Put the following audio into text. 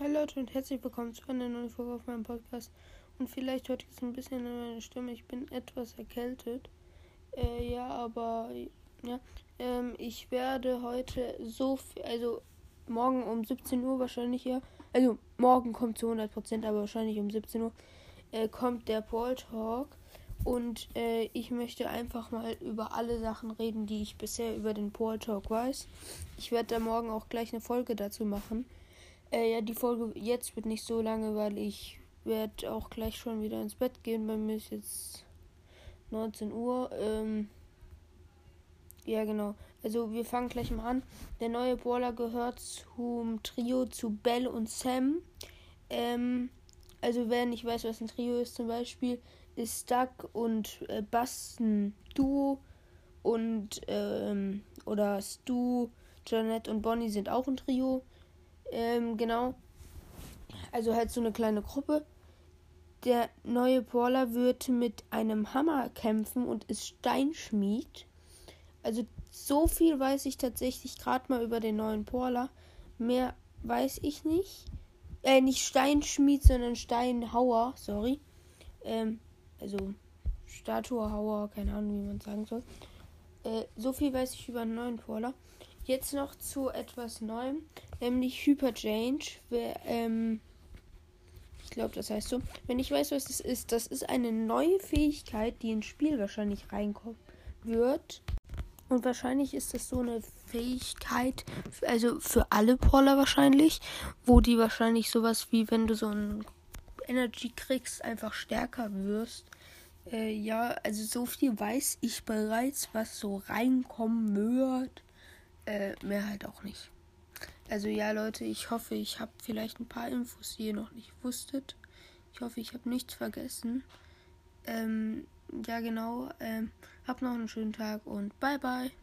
Hallo Leute und herzlich willkommen zu einer neuen Folge auf meinem Podcast. Und vielleicht hört ihr es ein bisschen an meiner Stimme. Ich bin etwas erkältet. Äh, ja, aber ja, ähm, ich werde heute so viel, also morgen um 17 Uhr wahrscheinlich ja. Also morgen kommt zu 100 Prozent, aber wahrscheinlich um 17 Uhr äh, kommt der Paul Talk. Und äh, ich möchte einfach mal über alle Sachen reden, die ich bisher über den Paul Talk weiß. Ich werde da morgen auch gleich eine Folge dazu machen. Äh, ja, die Folge jetzt wird nicht so lange, weil ich werde auch gleich schon wieder ins Bett gehen. Bei mir ist jetzt 19 Uhr. Ähm, ja, genau. Also wir fangen gleich mal an. Der neue Brawler gehört zum Trio zu Bell und Sam. Ähm, also wer nicht weiß, was ein Trio ist zum Beispiel, ist Duck und äh, Bass ein Duo. Und ähm, oder Stu, Janet und Bonnie sind auch ein Trio. Ähm, genau. Also halt so eine kleine Gruppe. Der neue Brawler wird mit einem Hammer kämpfen und ist Steinschmied. Also so viel weiß ich tatsächlich gerade mal über den neuen Brawler. Mehr weiß ich nicht. Äh, nicht Steinschmied, sondern Steinhauer, sorry. Ähm, also Statuehauer, keine Ahnung, wie man sagen soll. Äh, so viel weiß ich über den neuen Brawler. Jetzt noch zu etwas Neuem, nämlich Hyperchange. Ähm, ich glaube, das heißt so. Wenn ich weiß, was das ist, das ist eine neue Fähigkeit, die ins Spiel wahrscheinlich reinkommen wird. Und wahrscheinlich ist das so eine Fähigkeit, also für alle Brawler wahrscheinlich, wo die wahrscheinlich sowas wie, wenn du so ein Energy kriegst, einfach stärker wirst. Äh, ja, also so viel weiß ich bereits, was so reinkommen wird. Äh, mehr halt auch nicht. Also ja, Leute, ich hoffe, ich habe vielleicht ein paar Infos, die ihr noch nicht wusstet. Ich hoffe, ich habe nichts vergessen. Ähm, ja, genau. Ähm, hab noch einen schönen Tag und bye bye.